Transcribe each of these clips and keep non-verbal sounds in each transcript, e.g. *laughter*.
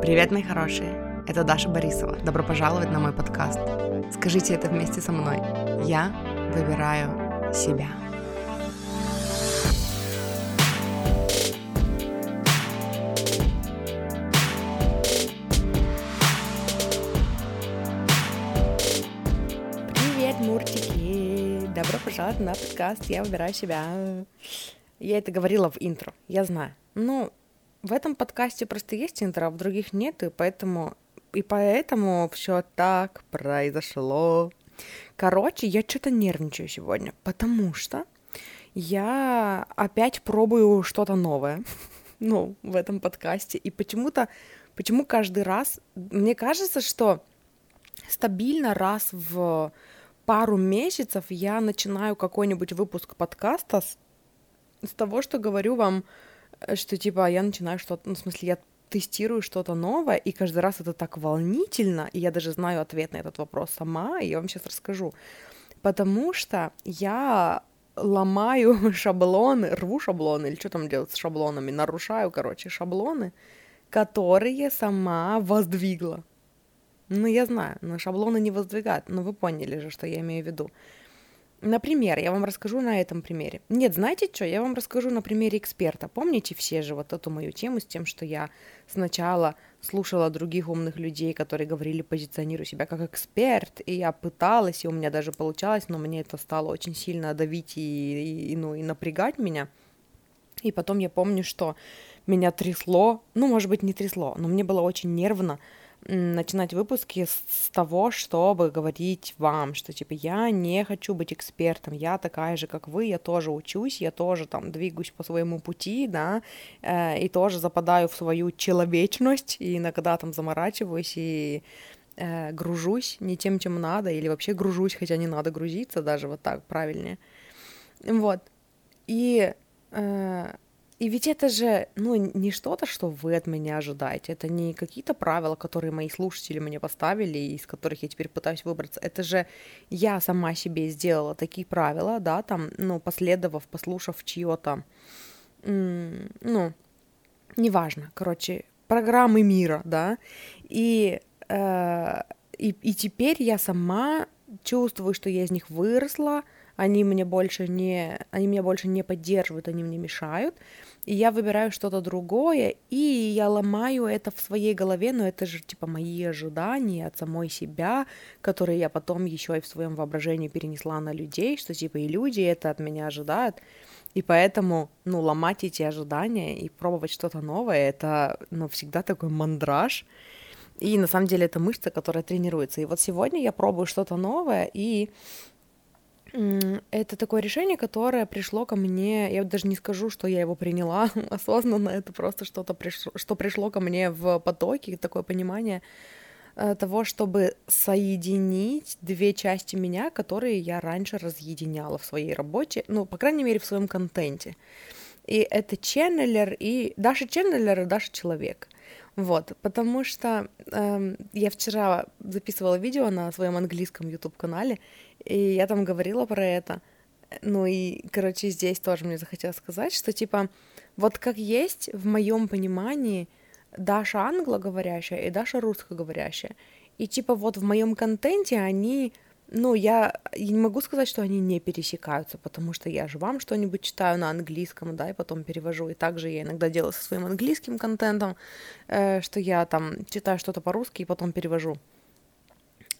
Привет, мои хорошие! Это Даша Борисова. Добро пожаловать на мой подкаст. Скажите это вместе со мной. Я выбираю себя. Привет, муртики! Добро пожаловать на подкаст «Я выбираю себя». Я это говорила в интро, я знаю. Ну, в этом подкасте просто есть интро, а в других нет, и поэтому и поэтому все так произошло. Короче, я что-то нервничаю сегодня, потому что я опять пробую что-то новое, *laughs* ну, в этом подкасте, и почему-то, почему каждый раз, мне кажется, что стабильно раз в пару месяцев я начинаю какой-нибудь выпуск подкаста с, с того, что говорю вам, что типа я начинаю что-то, ну, в смысле, я тестирую что-то новое, и каждый раз это так волнительно, и я даже знаю ответ на этот вопрос сама, и я вам сейчас расскажу. Потому что я ломаю *laughs* шаблоны, рву шаблоны, или что там делать с шаблонами, нарушаю, короче, шаблоны, которые сама воздвигла. Ну, я знаю, но шаблоны не воздвигают, но вы поняли же, что я имею в виду. Например, я вам расскажу на этом примере. Нет, знаете что, я вам расскажу на примере эксперта. Помните все же вот эту мою тему с тем, что я сначала слушала других умных людей, которые говорили, позиционирую себя как эксперт, и я пыталась, и у меня даже получалось, но мне это стало очень сильно давить и, и, ну, и напрягать меня. И потом я помню, что меня трясло, ну, может быть, не трясло, но мне было очень нервно, начинать выпуски с того, чтобы говорить вам, что типа я не хочу быть экспертом, я такая же, как вы, я тоже учусь, я тоже там двигаюсь по своему пути, да, э, и тоже западаю в свою человечность, и иногда там заморачиваюсь и э, гружусь не тем, чем надо, или вообще гружусь, хотя не надо грузиться, даже вот так правильнее. Вот. И э, и ведь это же, ну, не что-то, что вы от меня ожидаете. Это не какие-то правила, которые мои слушатели мне поставили, из которых я теперь пытаюсь выбраться. Это же я сама себе сделала такие правила, да, там, ну, последовав, послушав чье-то, ну, неважно, короче, программы мира, да, и, э, и, и теперь я сама чувствую, что я из них выросла, они мне больше не, они меня больше не поддерживают, они мне мешают, и я выбираю что-то другое, и я ломаю это в своей голове, но это же типа мои ожидания от самой себя, которые я потом еще и в своем воображении перенесла на людей, что типа и люди это от меня ожидают, и поэтому, ну, ломать эти ожидания и пробовать что-то новое, это, ну, всегда такой мандраж, и на самом деле это мышца, которая тренируется. И вот сегодня я пробую что-то новое, и это такое решение, которое пришло ко мне, я даже не скажу, что я его приняла *laughs* осознанно, это просто что-то пришло, что пришло ко мне в потоке, такое понимание э, того, чтобы соединить две части меня, которые я раньше разъединяла в своей работе, ну, по крайней мере, в своем контенте. И это ченнелер и Даша ченнелер и Даша человек. Вот, потому что э, я вчера записывала видео на своем английском YouTube канале, и я там говорила про это. Ну и, короче, здесь тоже мне захотелось сказать, что типа вот как есть в моем понимании Даша англоговорящая и Даша русскоговорящая. И типа вот в моем контенте они, ну я, я не могу сказать, что они не пересекаются, потому что я же вам что-нибудь читаю на английском, да, и потом перевожу. И также я иногда делаю со своим английским контентом, э, что я там читаю что-то по-русски и потом перевожу.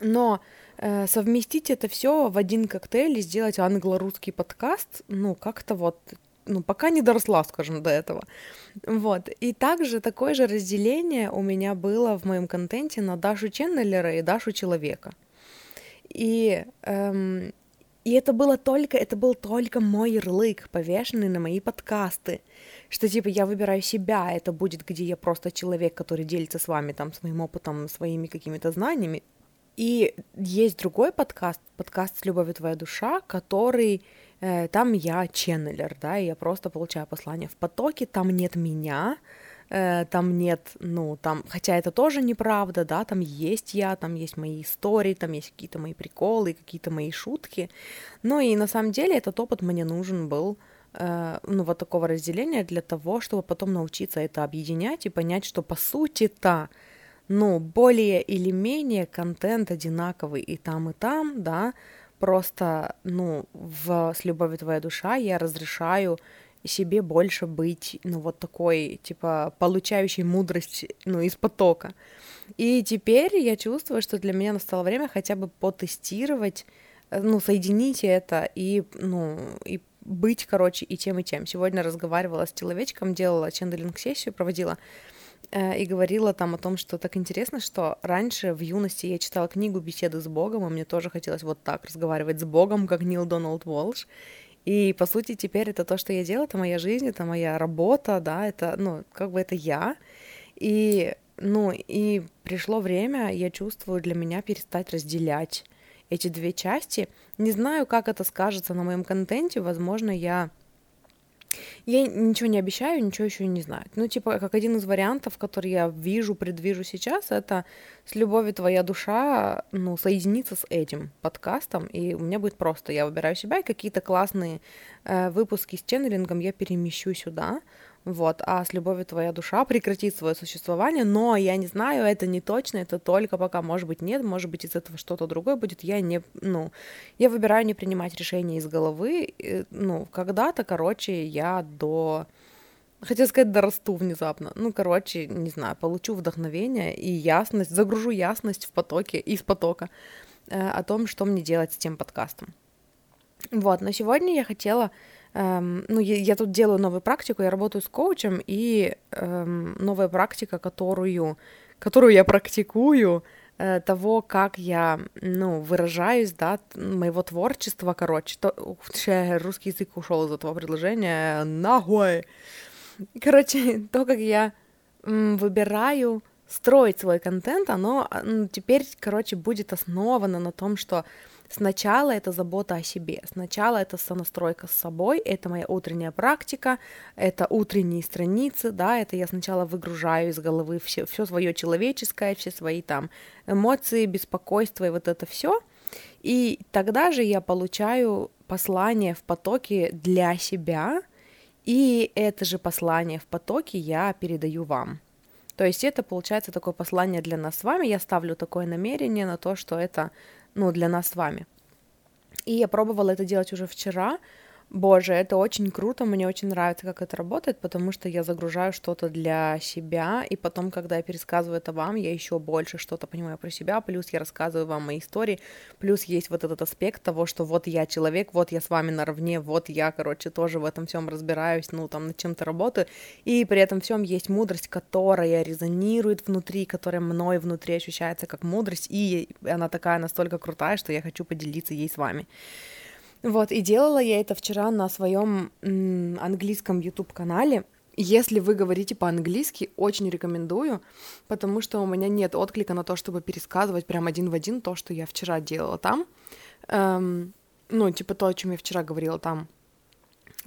Но э, совместить это все в один коктейль и сделать англо-русский подкаст, ну, как-то вот, ну, пока не доросла, скажем, до этого. Вот. И также такое же разделение у меня было в моем контенте на Дашу Ченнелера и Дашу Человека. И, эм, и это было только, это был только мой ярлык, повешенный на мои подкасты, что типа я выбираю себя, это будет, где я просто человек, который делится с вами там своим опытом, своими какими-то знаниями, и есть другой подкаст, подкаст «С любовью твоя душа», который э, там я ченнелер, да, и я просто получаю послание в потоке, там нет меня, э, там нет, ну, там, хотя это тоже неправда, да, там есть я, там есть мои истории, там есть какие-то мои приколы, какие-то мои шутки, но и на самом деле этот опыт мне нужен был, э, ну, вот такого разделения для того, чтобы потом научиться это объединять и понять, что по сути-то ну, более или менее контент одинаковый и там, и там, да, просто, ну, в «С любовью твоя душа» я разрешаю себе больше быть, ну, вот такой, типа, получающей мудрость, ну, из потока. И теперь я чувствую, что для меня настало время хотя бы потестировать, э, ну, соединить это и, ну, и быть, короче, и тем, и тем. Сегодня разговаривала с человечком, делала ченделинг-сессию, проводила, э, и говорила там о том, что так интересно, что раньше в юности я читала книгу «Беседы с Богом», и мне тоже хотелось вот так разговаривать с Богом, как Нил Доналд Уолш. И, по сути, теперь это то, что я делаю, это моя жизнь, это моя работа, да, это, ну, как бы это я. И, ну, и пришло время, я чувствую, для меня перестать разделять эти две части. Не знаю, как это скажется на моем контенте, возможно, я я ничего не обещаю, ничего еще не знаю. Ну, типа, как один из вариантов, который я вижу, предвижу сейчас, это с любовью твоя душа, ну, соединиться с этим подкастом, и у меня будет просто, я выбираю себя, и какие-то классные э, выпуски с ченнелингом я перемещу сюда, вот, а с любовью твоя душа прекратит свое существование, но я не знаю, это не точно, это только пока, может быть, нет, может быть, из этого что-то другое будет, я не, ну, я выбираю не принимать решения из головы, ну, когда-то, короче, я до, хотел сказать, дорасту внезапно, ну, короче, не знаю, получу вдохновение и ясность, загружу ясность в потоке, из потока э, о том, что мне делать с тем подкастом. Вот, но сегодня я хотела эм, ну, я, я тут делаю новую практику, я работаю с коучем, и эм, новая практика, которую, которую я практикую, э, того, как я, ну, выражаюсь, да, моего творчества, короче, то, русский язык ушел из этого предложения, нахуй. Короче, *laughs* то, как я м, выбираю строить свой контент, оно теперь, короче, будет основано на том, что Сначала это забота о себе, сначала это сонастройка с собой, это моя утренняя практика, это утренние страницы, да, это я сначала выгружаю из головы все, все свое человеческое, все свои там эмоции, беспокойство и вот это все, и тогда же я получаю послание в потоке для себя, и это же послание в потоке я передаю вам. То есть это получается такое послание для нас с вами. Я ставлю такое намерение на то, что это ну, для нас с вами. И я пробовала это делать уже вчера, Боже, это очень круто, мне очень нравится, как это работает, потому что я загружаю что-то для себя, и потом, когда я пересказываю это вам, я еще больше что-то понимаю про себя, плюс я рассказываю вам мои истории, плюс есть вот этот аспект того, что вот я человек, вот я с вами наравне, вот я, короче, тоже в этом всем разбираюсь, ну, там, над чем-то работаю, и при этом всем есть мудрость, которая резонирует внутри, которая мной внутри ощущается как мудрость, и она такая настолько крутая, что я хочу поделиться ей с вами. Вот, и делала я это вчера на своем английском YouTube-канале. Если вы говорите по-английски, очень рекомендую, потому что у меня нет отклика на то, чтобы пересказывать прям один в один то, что я вчера делала там. Эм, ну, типа то, о чем я вчера говорила там.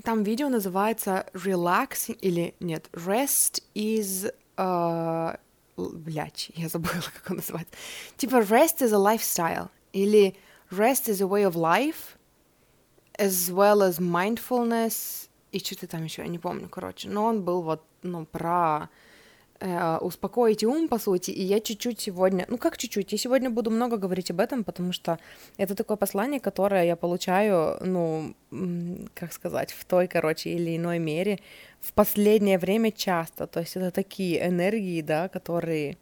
Там видео называется Relaxing или нет, Rest is... Э, блять, я забыла, *laughs* как он называется. Типа Rest is a lifestyle или Rest is a way of life as well as mindfulness и что-то там еще, я не помню, короче. Но он был вот, ну, про э, успокоить ум, по сути, и я чуть-чуть сегодня, ну как чуть-чуть, я сегодня буду много говорить об этом, потому что это такое послание, которое я получаю, ну, как сказать, в той, короче, или иной мере в последнее время часто, то есть это такие энергии, да, которые...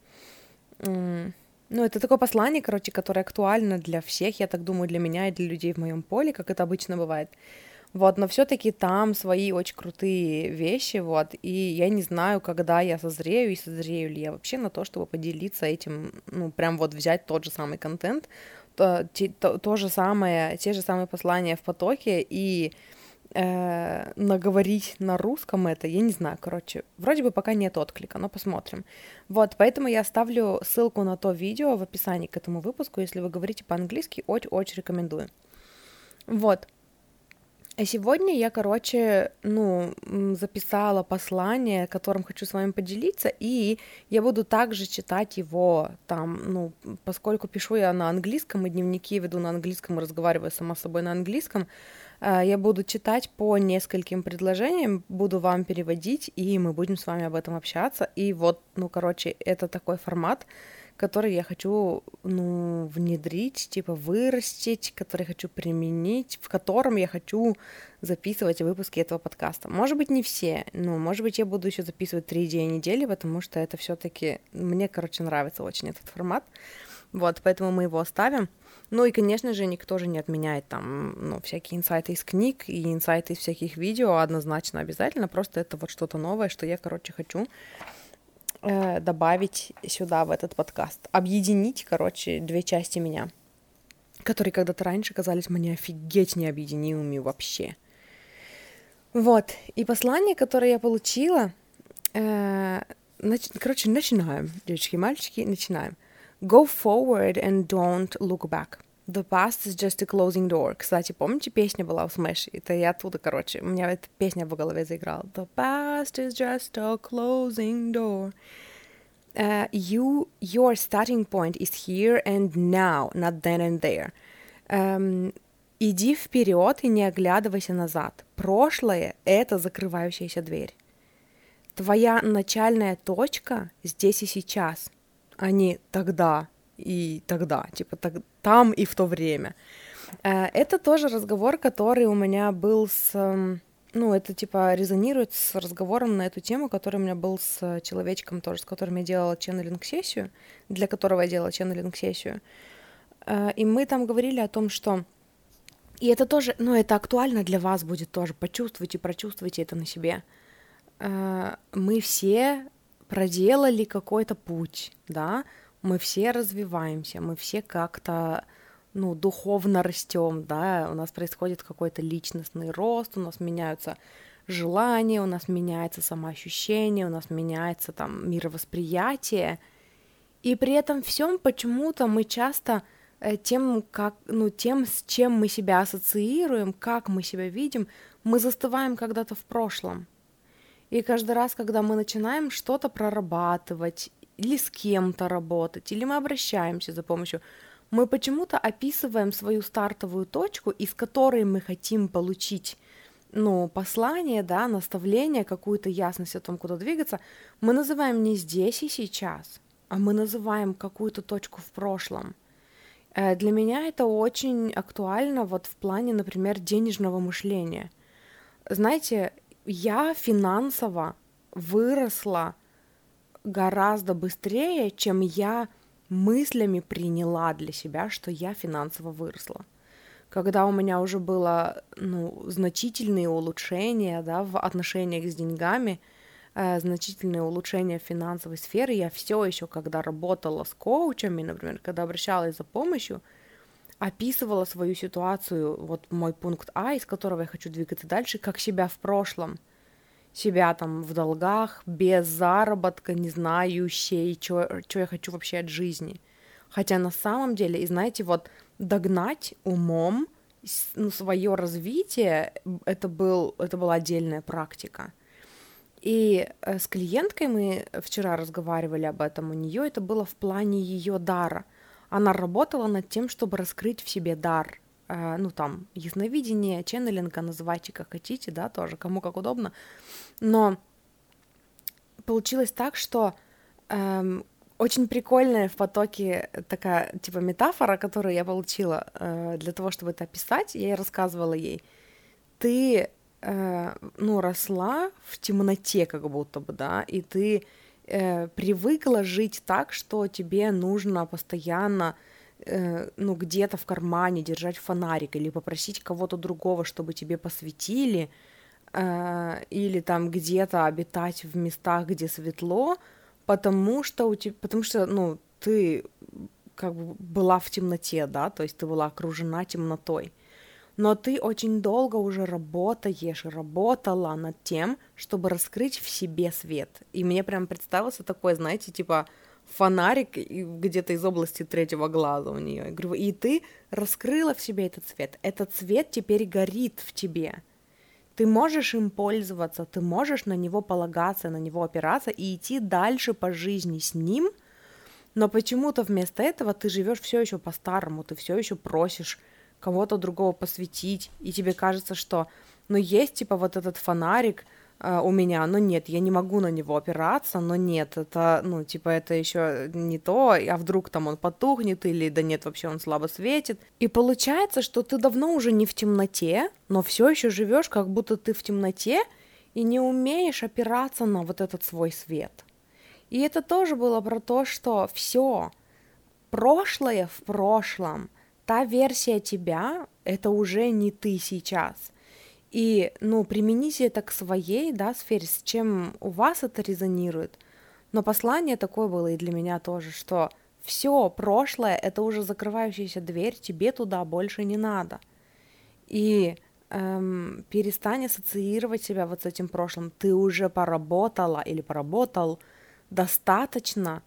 Ну, это такое послание, короче, которое актуально для всех, я так думаю, для меня и для людей в моем поле, как это обычно бывает. Вот, но все-таки там свои очень крутые вещи, вот, и я не знаю, когда я созрею и созрею ли я вообще на то, чтобы поделиться этим, ну, прям вот взять тот же самый контент, то, то, то же самое, те же самые послания в потоке и э, наговорить на русском это, я не знаю, короче, вроде бы пока нет отклика, но посмотрим. Вот, поэтому я оставлю ссылку на то видео в описании к этому выпуску, если вы говорите по-английски, очень-очень рекомендую. Вот. А сегодня я, короче, ну, записала послание, которым хочу с вами поделиться, и я буду также читать его там, ну, поскольку пишу я на английском, и дневники веду на английском, и разговариваю сама с собой на английском, я буду читать по нескольким предложениям, буду вам переводить, и мы будем с вами об этом общаться. И вот, ну, короче, это такой формат, который я хочу, ну, внедрить, типа вырастить, который хочу применить, в котором я хочу записывать выпуски этого подкаста. Может быть, не все, но, может быть, я буду еще записывать три дня недели, потому что это все-таки мне, короче, нравится очень этот формат. Вот, поэтому мы его оставим. Ну и, конечно же, никто же не отменяет там, ну, всякие инсайты из книг и инсайты из всяких видео однозначно обязательно. Просто это вот что-то новое, что я, короче, хочу э, добавить сюда, в этот подкаст. Объединить, короче, две части меня, которые когда-то раньше казались мне офигеть необъединимыми вообще. Вот, и послание, которое я получила, э, нач... короче, начинаем, девочки и мальчики, начинаем. Go forward and don't look back. The past is just a closing door. Кстати, помните, песня была в Smash? Это я оттуда, короче. У меня эта песня в голове заиграла. The past is just a closing door. Uh, you, your starting point is here and now, not then and there. Um, иди вперед и не оглядывайся назад. Прошлое — это закрывающаяся дверь. Твоя начальная точка здесь и сейчас — а не тогда и тогда, типа так, там и в то время. Э, это тоже разговор, который у меня был с... Эм, ну, это типа резонирует с разговором на эту тему, который у меня был с человечком тоже, с которым я делала ченнелинг-сессию, для которого я делала ченнелинг-сессию. Э, и мы там говорили о том, что... И это тоже, ну, это актуально для вас будет тоже. Почувствуйте, прочувствуйте это на себе. Э, мы все проделали какой-то путь, да, мы все развиваемся, мы все как-то, ну, духовно растем, да, у нас происходит какой-то личностный рост, у нас меняются желания, у нас меняется самоощущение, у нас меняется там мировосприятие, и при этом всем почему-то мы часто э, тем, как, ну, тем, с чем мы себя ассоциируем, как мы себя видим, мы застываем когда-то в прошлом. И каждый раз, когда мы начинаем что-то прорабатывать, или с кем-то работать, или мы обращаемся за помощью, мы почему-то описываем свою стартовую точку, из которой мы хотим получить ну, послание, да, наставление, какую-то ясность о том, куда двигаться, мы называем не здесь и сейчас, а мы называем какую-то точку в прошлом. Э, для меня это очень актуально вот в плане, например, денежного мышления. Знаете, я финансово выросла гораздо быстрее, чем я мыслями приняла для себя, что я финансово выросла. Когда у меня уже было ну, значительные улучшения да, в отношениях с деньгами, э, значительные улучшения в финансовой сфере, я все еще, когда работала с коучами, например, когда обращалась за помощью, описывала свою ситуацию, вот мой пункт А, из которого я хочу двигаться дальше, как себя в прошлом. Себя там в долгах, без заработка, не знающей, что я хочу вообще от жизни. Хотя на самом деле, и знаете, вот догнать умом ну, свое развитие, это, был, это была отдельная практика. И э, с клиенткой мы вчера разговаривали об этом, у нее это было в плане ее дара – она работала над тем, чтобы раскрыть в себе дар, э, ну там, ясновидение, ченнелинга, называйте как хотите, да, тоже, кому как удобно, но получилось так, что эм, очень прикольная в потоке такая, типа, метафора, которую я получила э, для того, чтобы это описать, я ей рассказывала ей, ты, э, ну, росла в темноте как будто бы, да, и ты э, привыкла жить так, что тебе нужно постоянно э, ну, где-то в кармане держать фонарик или попросить кого-то другого, чтобы тебе посветили, э, или там где-то обитать в местах, где светло, потому что у тебя, потому что, ну, ты как бы была в темноте, да, то есть ты была окружена темнотой но ты очень долго уже работаешь, работала над тем, чтобы раскрыть в себе свет. И мне прям представился такой, знаете, типа фонарик где-то из области третьего глаза у нее. И ты раскрыла в себе этот цвет. Этот цвет теперь горит в тебе. Ты можешь им пользоваться, ты можешь на него полагаться, на него опираться и идти дальше по жизни с ним, но почему-то вместо этого ты живешь все еще по-старому, ты все еще просишь кого-то другого посвятить, и тебе кажется, что, ну, есть, типа, вот этот фонарик, Uh, у меня, но нет, я не могу на него опираться, но нет, это, ну, типа, это еще не то, а вдруг там он потухнет, или да нет, вообще он слабо светит. И получается, что ты давно уже не в темноте, но все еще живешь, как будто ты в темноте, и не умеешь опираться на вот этот свой свет. И это тоже было про то, что все, прошлое в прошлом, та версия тебя, это уже не ты сейчас. И, ну, примените это к своей, да, сфере, с чем у вас это резонирует. Но послание такое было и для меня тоже, что все прошлое это уже закрывающаяся дверь, тебе туда больше не надо. И эм, перестань ассоциировать себя вот с этим прошлым. Ты уже поработала или поработал достаточно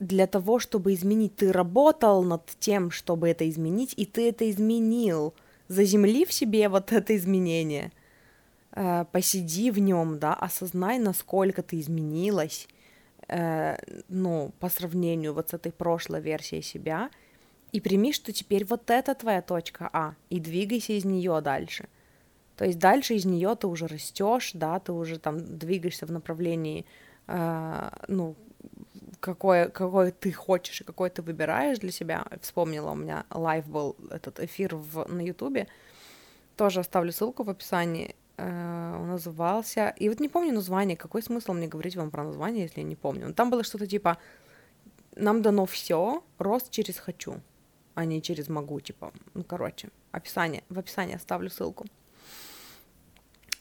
для того, чтобы изменить. Ты работал над тем, чтобы это изменить, и ты это изменил. Заземли в себе вот это изменение. Э, посиди в нем, да, осознай, насколько ты изменилась, э, ну, по сравнению вот с этой прошлой версией себя, и прими, что теперь вот это твоя точка А, и двигайся из нее дальше. То есть дальше из нее ты уже растешь, да, ты уже там двигаешься в направлении э, ну, какое, какое ты хочешь и какое ты выбираешь для себя. Вспомнила, у меня live был этот эфир в, на Ютубе. Тоже оставлю ссылку в описании. Э, он назывался... И вот не помню название. Какой смысл мне говорить вам про название, если я не помню. Но там было что-то типа «Нам дано все, рост через хочу, а не через могу». Типа, ну, короче, описание. В описании оставлю ссылку.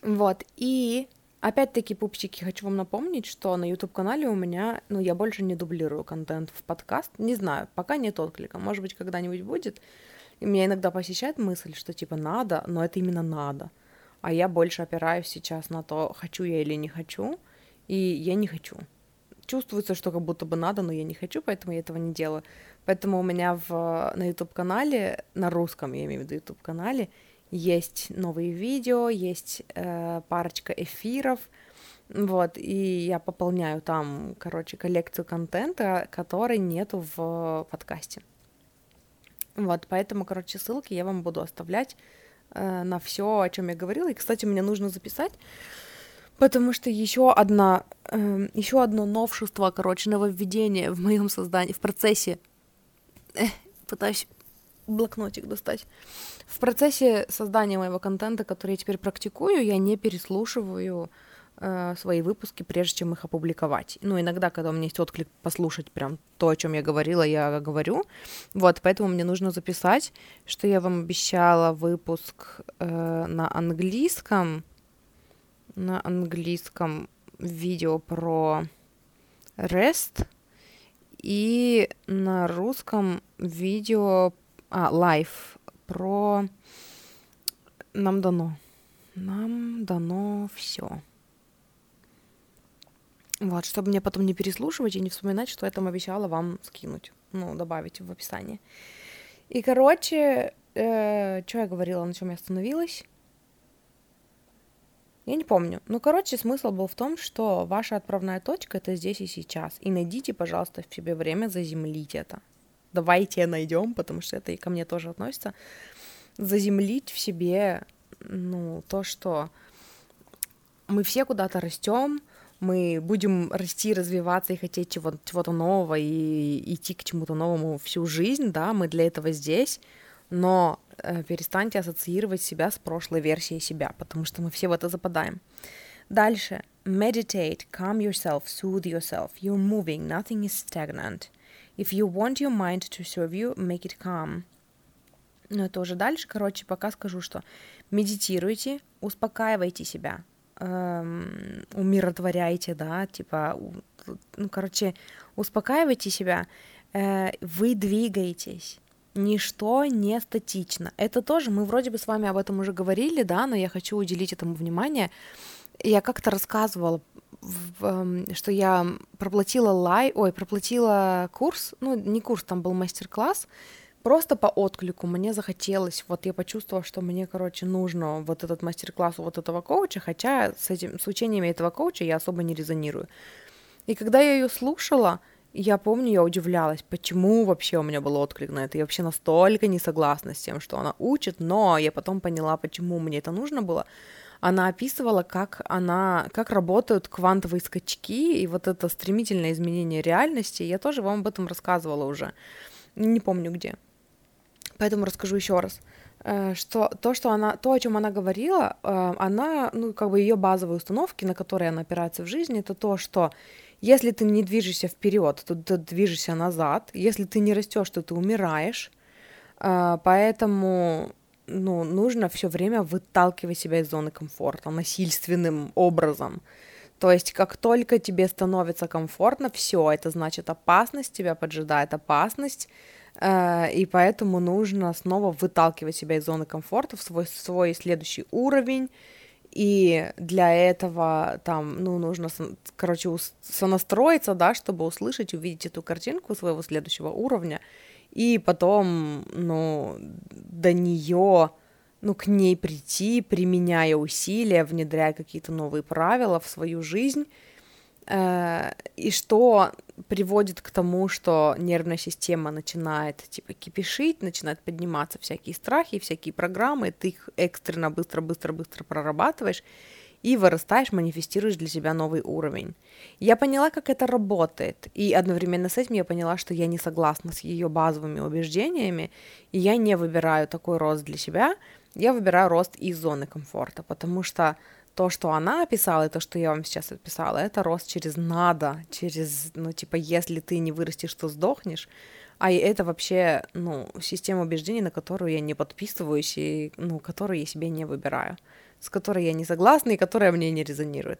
Вот, и Опять-таки, пупчики, хочу вам напомнить, что на YouTube-канале у меня, ну, я больше не дублирую контент в подкаст. Не знаю, пока нет отклика. Может быть, когда-нибудь будет. И меня иногда посещает мысль, что типа надо, но это именно надо. А я больше опираюсь сейчас на то, хочу я или не хочу. И я не хочу. Чувствуется, что как будто бы надо, но я не хочу, поэтому я этого не делаю. Поэтому у меня в, на YouTube-канале, на русском, я имею в виду YouTube-канале, есть новые видео, есть э, парочка эфиров, вот, и я пополняю там, короче, коллекцию контента, который нету в подкасте. Вот, поэтому, короче, ссылки я вам буду оставлять э, на все, о чем я говорила. И, кстати, мне нужно записать, потому что еще одна, э, еще одно новшество, короче, нововведение в моем создании, в процессе. Э, пытаюсь блокнотик достать. В процессе создания моего контента, который я теперь практикую, я не переслушиваю э, свои выпуски, прежде чем их опубликовать. Ну, иногда, когда у меня есть отклик послушать прям то, о чем я говорила, я говорю. Вот, поэтому мне нужно записать, что я вам обещала выпуск э, на английском, на английском видео про REST и на русском видео а, live про нам дано. Нам дано все. Вот, чтобы мне потом не переслушивать и не вспоминать, что я там обещала вам скинуть. Ну, добавить в описание. И, короче, э, что я говорила, на чем я остановилась? Я не помню. Ну, короче, смысл был в том, что ваша отправная точка это здесь и сейчас. И найдите, пожалуйста, в себе время заземлить это давайте найдем, потому что это и ко мне тоже относится, заземлить в себе, ну, то, что мы все куда-то растем, мы будем расти, развиваться и хотеть чего- чего-то нового и идти к чему-то новому всю жизнь, да, мы для этого здесь, но э, перестаньте ассоциировать себя с прошлой версией себя, потому что мы все в это западаем. Дальше. Meditate, calm yourself, soothe yourself. You're moving, nothing is stagnant. If you want your mind to serve you, make it calm. Но это уже дальше. Короче, пока скажу, что медитируйте, успокаивайте себя, эм, умиротворяйте, да, типа, ну, короче, успокаивайте себя, э, вы двигаетесь. Ничто не статично. Это тоже, мы вроде бы с вами об этом уже говорили, да, но я хочу уделить этому внимание. Я как-то рассказывала в, эм, что я проплатила лай, ой, проплатила курс, ну, не курс, там был мастер-класс, просто по отклику мне захотелось, вот я почувствовала, что мне, короче, нужно вот этот мастер-класс у вот этого коуча, хотя с, этим, с учениями этого коуча я особо не резонирую. И когда я ее слушала, я помню, я удивлялась, почему вообще у меня был отклик на это. Я вообще настолько не согласна с тем, что она учит, но я потом поняла, почему мне это нужно было. Она описывала, как она, как работают квантовые скачки и вот это стремительное изменение реальности. Я тоже вам об этом рассказывала уже, не помню где. Поэтому расскажу еще раз э, что то, что она, то, о чем она говорила, э, она, ну, как бы ее базовые установки, на которые она опирается в жизни, это то, что если ты не движешься вперед, то ты движешься назад. Если ты не растешь, то ты умираешь. А, поэтому ну, нужно все время выталкивать себя из зоны комфорта насильственным образом. То есть, как только тебе становится комфортно, все, это значит опасность, тебя поджидает опасность, а, и поэтому нужно снова выталкивать себя из зоны комфорта в свой, свой следующий уровень, и для этого там, ну, нужно, короче, сонастроиться, да, чтобы услышать, увидеть эту картинку своего следующего уровня, и потом, ну, до нее, ну, к ней прийти, применяя усилия, внедряя какие-то новые правила в свою жизнь, э, и что приводит к тому, что нервная система начинает типа кипишить, начинает подниматься всякие страхи, всякие программы, ты их экстренно быстро-быстро-быстро прорабатываешь и вырастаешь, манифестируешь для себя новый уровень. Я поняла, как это работает, и одновременно с этим я поняла, что я не согласна с ее базовыми убеждениями, и я не выбираю такой рост для себя, я выбираю рост из зоны комфорта, потому что то, что она описала, и то, что я вам сейчас описала, это рост через надо, через, ну, типа, если ты не вырастешь, то сдохнешь. А это вообще, ну, система убеждений, на которую я не подписываюсь и, ну, которую я себе не выбираю, с которой я не согласна и которая мне не резонирует.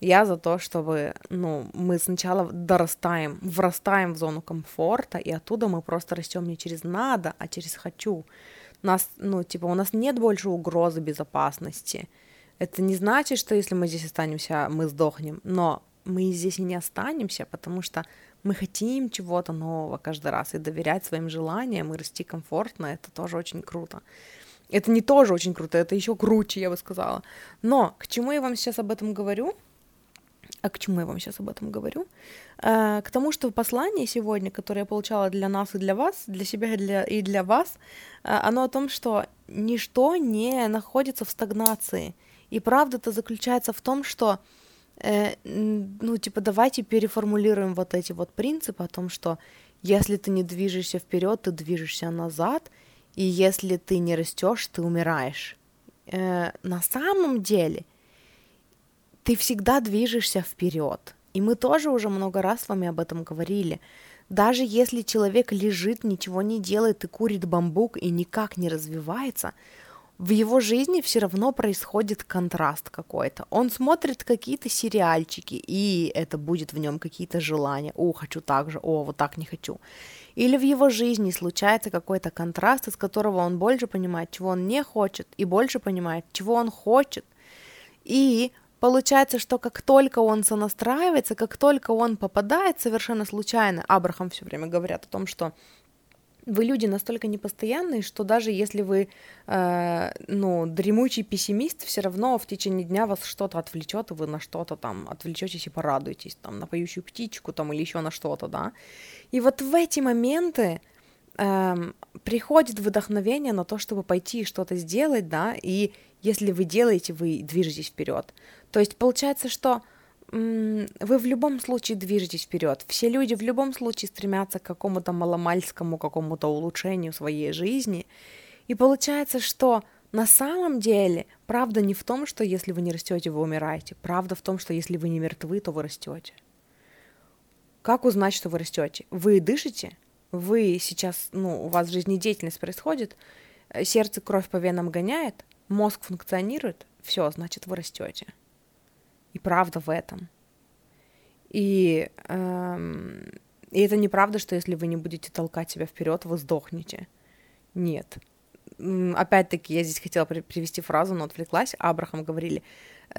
Я за то, чтобы, ну, мы сначала дорастаем, врастаем в зону комфорта, и оттуда мы просто растем не через надо, а через хочу. У нас, ну, типа, у нас нет больше угрозы безопасности, это не значит, что если мы здесь останемся, мы сдохнем, но мы здесь и не останемся, потому что мы хотим чего-то нового каждый раз и доверять своим желаниям и расти комфортно, это тоже очень круто. Это не тоже очень круто, это еще круче, я бы сказала. Но к чему я вам сейчас об этом говорю? А к чему я вам сейчас об этом говорю? А, к тому, что послание сегодня, которое я получала для нас и для вас, для себя и для, и для вас, а, оно о том, что ничто не находится в стагнации – и правда-то заключается в том, что, э, ну, типа, давайте переформулируем вот эти вот принципы о том, что если ты не движешься вперед, ты движешься назад, и если ты не растешь, ты умираешь. Э, на самом деле ты всегда движешься вперед. И мы тоже уже много раз с вами об этом говорили. Даже если человек лежит, ничего не делает и курит бамбук и никак не развивается, в его жизни все равно происходит контраст какой-то. Он смотрит какие-то сериальчики, и это будет в нем какие-то желания. О, хочу так же, о, вот так не хочу. Или в его жизни случается какой-то контраст, из которого он больше понимает, чего он не хочет, и больше понимает, чего он хочет. И получается, что как только он сонастраивается, как только он попадает совершенно случайно, Абрахам все время говорят о том, что вы люди настолько непостоянные, что даже если вы, э, ну, дремучий пессимист, все равно в течение дня вас что-то отвлечет, и вы на что-то там отвлечетесь и порадуетесь, там, на поющую птичку, там, или еще на что-то, да. И вот в эти моменты э, приходит вдохновение на то, чтобы пойти и что-то сделать, да, и если вы делаете, вы движетесь вперед. То есть получается, что вы в любом случае движетесь вперед. Все люди в любом случае стремятся к какому-то маломальскому, какому-то улучшению своей жизни. И получается, что на самом деле правда не в том, что если вы не растете, вы умираете. Правда в том, что если вы не мертвы, то вы растете. Как узнать, что вы растете? Вы дышите, вы сейчас, ну, у вас жизнедеятельность происходит, сердце кровь по венам гоняет, мозг функционирует, все, значит, вы растете. И правда в этом. И, эм, и это неправда, что если вы не будете толкать себя вперед, вы сдохнете. Нет. Опять-таки, я здесь хотела привести фразу, но отвлеклась. Абрахам говорили,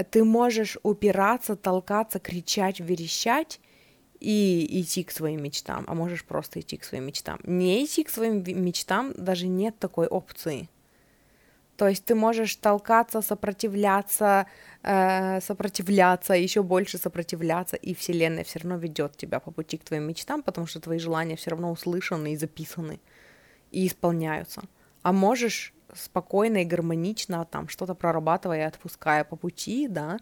ты можешь упираться, толкаться, кричать, верещать и идти к своим мечтам, а можешь просто идти к своим мечтам. Не идти к своим мечтам даже нет такой опции. То есть ты можешь толкаться, сопротивляться, э, сопротивляться, еще больше сопротивляться, и Вселенная все равно ведет тебя по пути к твоим мечтам, потому что твои желания все равно услышаны и записаны, и исполняются. А можешь спокойно и гармонично там что-то прорабатывая и отпуская по пути, да,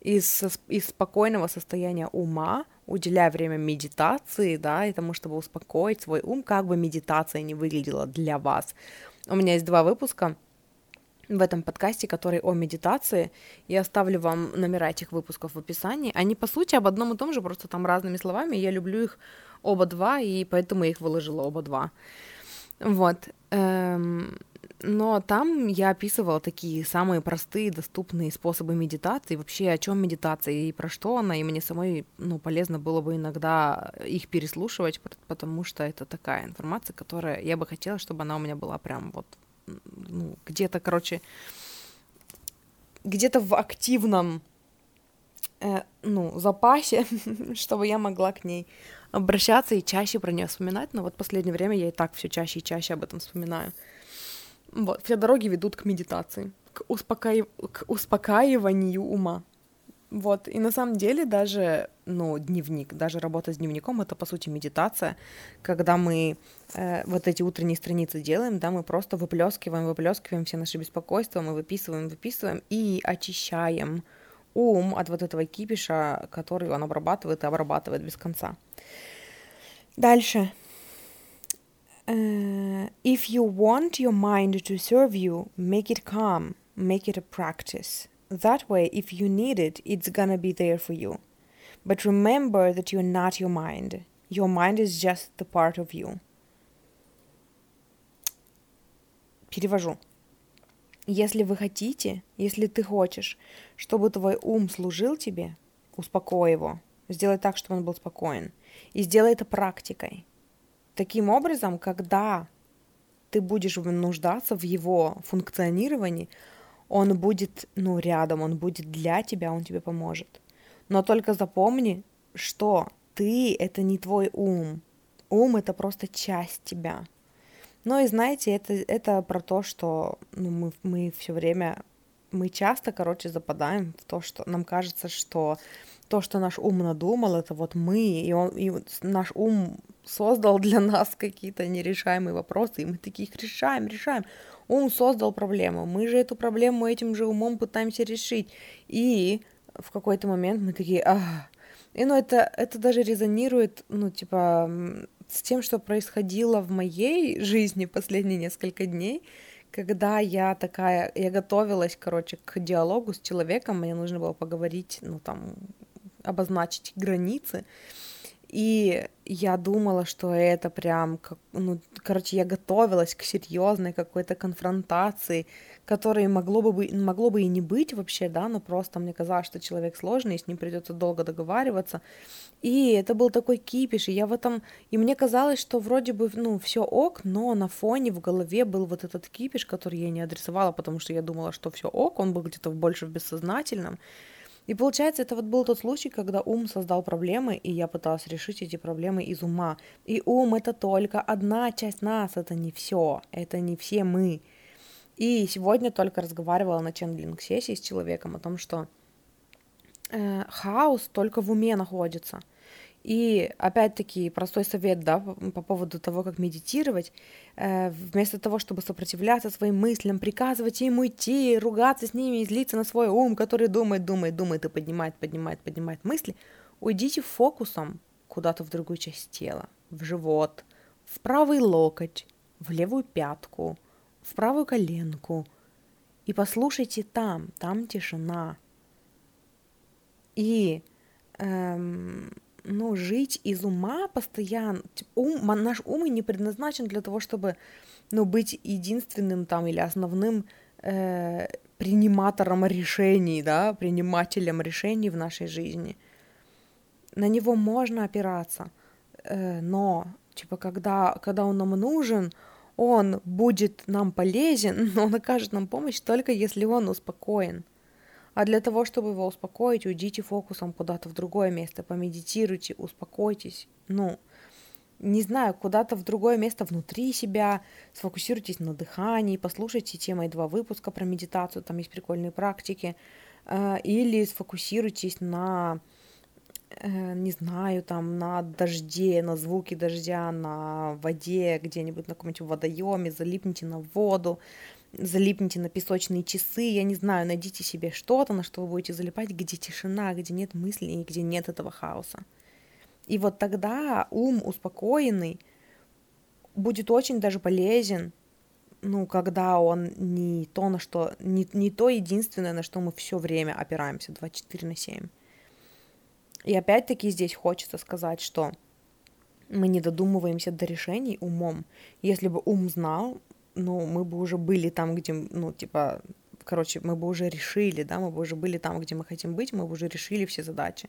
из, из спокойного состояния ума, уделяя время медитации, да, и тому, чтобы успокоить свой ум, как бы медитация не выглядела для вас. У меня есть два выпуска в этом подкасте, который о медитации. Я оставлю вам номера этих выпусков в описании. Они, по сути, об одном и том же, просто там разными словами. Я люблю их оба два, и поэтому я их выложила оба два. Вот. Эм, но там я описывала такие самые простые, доступные способы медитации, вообще о чем медитация и про что она, и мне самой ну, полезно было бы иногда их переслушивать, потому что это такая информация, которая я бы хотела, чтобы она у меня была прям вот ну, где-то, короче, где-то в активном э, ну, запасе, *laughs* чтобы я могла к ней обращаться и чаще про нее вспоминать. Но вот в последнее время я и так все чаще и чаще об этом вспоминаю. Вот, все дороги ведут к медитации, к, успокаив... к успокаиванию ума. Вот, и на самом деле даже, ну, дневник, даже работа с дневником, это, по сути, медитация, когда мы э, вот эти утренние страницы делаем, да, мы просто выплескиваем, выплескиваем все наши беспокойства, мы выписываем, выписываем и очищаем ум от вот этого кипиша, который он обрабатывает и обрабатывает без конца. Дальше. Uh, if you want your mind to serve you, make it calm, make it a practice. That way, if you need it, it's gonna be there for you. But remember that you're not your mind. Your mind is just the part of you. Перевожу. Если вы хотите, если ты хочешь, чтобы твой ум служил тебе, успокой его. Сделай так, чтобы он был спокоен. И сделай это практикой. Таким образом, когда ты будешь нуждаться в его функционировании, он будет, ну, рядом, он будет для тебя, он тебе поможет. Но только запомни, что ты — это не твой ум. Ум — это просто часть тебя. Ну и знаете, это, это про то, что ну, мы, мы все время, мы часто, короче, западаем в то, что нам кажется, что то, что наш ум надумал, это вот мы, и, он, и наш ум создал для *laughs* нас какие-то нерешаемые вопросы, и мы такие их решаем, решаем. Ум создал проблему, мы же эту проблему этим же умом пытаемся решить. И в какой-то момент мы такие, ах, и ну это, это даже резонирует, ну типа, с тем, что происходило в моей жизни последние несколько дней, когда я такая, я готовилась, короче, к диалогу с человеком, мне нужно было поговорить, ну там, обозначить границы, и я думала, что это прям, как, ну, короче, я готовилась к серьезной какой-то конфронтации, которой могло бы, могло бы и не быть вообще, да, но просто мне казалось, что человек сложный, и с ним придется долго договариваться. И это был такой кипиш, и я в этом... И мне казалось, что вроде бы, ну, все ок, но на фоне в голове был вот этот кипиш, который я не адресовала, потому что я думала, что все ок, он был где-то больше в бессознательном. И получается, это вот был тот случай, когда ум создал проблемы, и я пыталась решить эти проблемы из ума. И ум это только одна часть нас, это не все, это не все мы. И сегодня только разговаривала на чендлинг сессии с человеком о том, что э, хаос только в уме находится – и опять-таки простой совет, да, по поводу того, как медитировать. Э, вместо того, чтобы сопротивляться своим мыслям, приказывать им уйти, ругаться с ними злиться на свой ум, который думает, думает, думает и поднимает, поднимает, поднимает мысли, уйдите фокусом куда-то в другую часть тела, в живот, в правый локоть, в левую пятку, в правую коленку. И послушайте там, там тишина. И эм, ну, жить из ума постоянно. Ум, наш ум и не предназначен для того, чтобы, ну, быть единственным там или основным э, приниматором решений, да, принимателем решений в нашей жизни. На него можно опираться, э, но, типа, когда, когда он нам нужен, он будет нам полезен, *laughs* но он окажет нам помощь только если он успокоен. А для того, чтобы его успокоить, уйдите фокусом куда-то в другое место, помедитируйте, успокойтесь. Ну, не знаю, куда-то в другое место внутри себя, сфокусируйтесь на дыхании, послушайте те мои два выпуска про медитацию, там есть прикольные практики, э, или сфокусируйтесь на, э, не знаю, там, на дожде, на звуки дождя, на воде, где-нибудь на каком-нибудь водоеме, залипните на воду, залипните на песочные часы, я не знаю, найдите себе что-то, на что вы будете залипать, где тишина, где нет мыслей где нет этого хаоса. И вот тогда ум успокоенный будет очень даже полезен, ну, когда он не то, на что, не, не то единственное, на что мы все время опираемся 24 на 7. И опять-таки здесь хочется сказать, что мы не додумываемся до решений умом. Если бы ум знал, ну, мы бы уже были там, где, ну, типа, короче, мы бы уже решили, да, мы бы уже были там, где мы хотим быть, мы бы уже решили все задачи.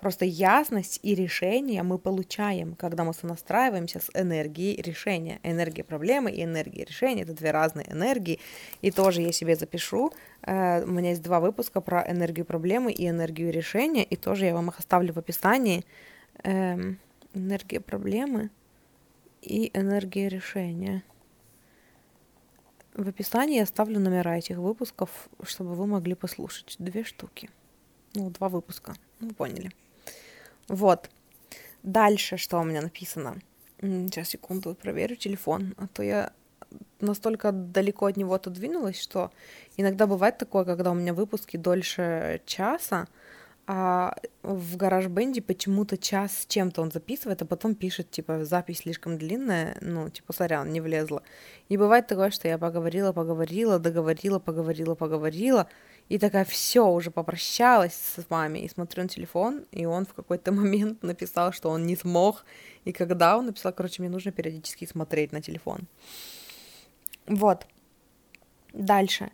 Просто ясность и решение мы получаем, когда мы сонастраиваемся с энергией решения. Энергия проблемы и энергия решения — это две разные энергии. И тоже я себе запишу. Э, у меня есть два выпуска про энергию проблемы и энергию решения, и тоже я вам их оставлю в описании. Эм, энергия проблемы и энергия решения. В описании я оставлю номера этих выпусков, чтобы вы могли послушать. Две штуки. Ну, два выпуска. Вы поняли. Вот. Дальше, что у меня написано. Сейчас, секунду, проверю телефон, а то я настолько далеко от него отодвинулась, что иногда бывает такое, когда у меня выпуски дольше часа, а в гараж бенде почему-то час с чем-то он записывает, а потом пишет, типа, запись слишком длинная, ну, типа, сорян, не влезла. И бывает такое, что я поговорила, поговорила, договорила, поговорила, поговорила, и такая, все, уже попрощалась с вами, и смотрю на телефон, и он в какой-то *laughs* момент написал, что он не смог, и когда он написал, короче, мне нужно периодически смотреть на телефон. Вот. Дальше.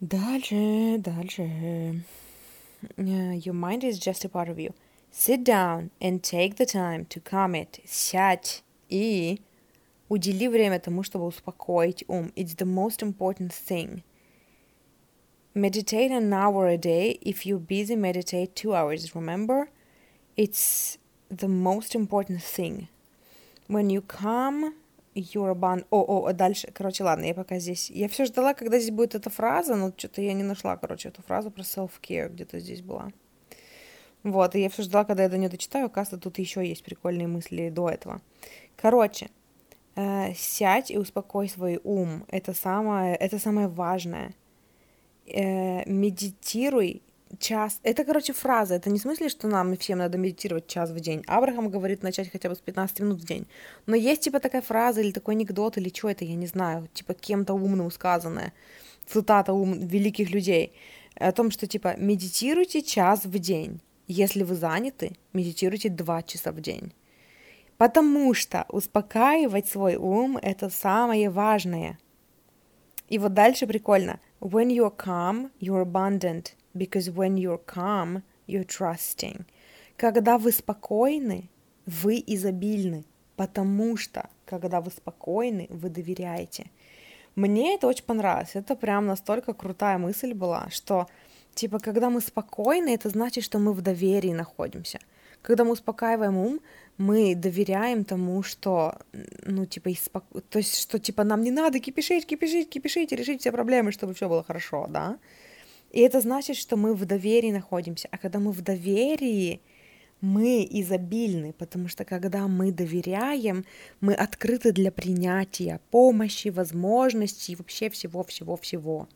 Дальше, дальше. Your mind is just a part of you. Sit down and take the time to commit. Сядь и удели время тому, чтобы успокоить ум. It's the most important thing. Meditate an hour a day. If you're busy, meditate two hours. Remember, it's the most important thing. When you come, you're abandoned. О, о, дальше. Короче, ладно, я пока здесь... Я все ждала, когда здесь будет эта фраза, но что-то я не нашла, короче, эту фразу про self-care где-то здесь была. Вот, и я все ждала, когда я до нее дочитаю, оказывается, тут еще есть прикольные мысли до этого. Короче, э, сядь и успокой свой ум. Это самое, это самое важное э, медитируй час. Это, короче, фраза. Это не в смысле, что нам всем надо медитировать час в день. Абрахам говорит начать хотя бы с 15 минут в день. Но есть, типа, такая фраза или такой анекдот, или что это, я не знаю, типа, кем-то умным сказанное. Цитата ум великих людей. О том, что, типа, медитируйте час в день. Если вы заняты, медитируйте два часа в день. Потому что успокаивать свой ум – это самое важное. И вот дальше прикольно – When you're calm, you're abundant, because when you're calm, you're trusting. Когда вы спокойны, вы изобильны, потому что, когда вы спокойны, вы доверяете. Мне это очень понравилось. Это прям настолько крутая мысль была, что, типа, когда мы спокойны, это значит, что мы в доверии находимся. Когда мы успокаиваем ум, мы доверяем тому, что, ну, типа, испок... то есть, что, типа, нам не надо кипишить, кипишить, кипишить решить все проблемы, чтобы все было хорошо, да? И это значит, что мы в доверии находимся. А когда мы в доверии, мы изобильны, потому что когда мы доверяем, мы открыты для принятия помощи, возможностей, вообще всего-всего-всего.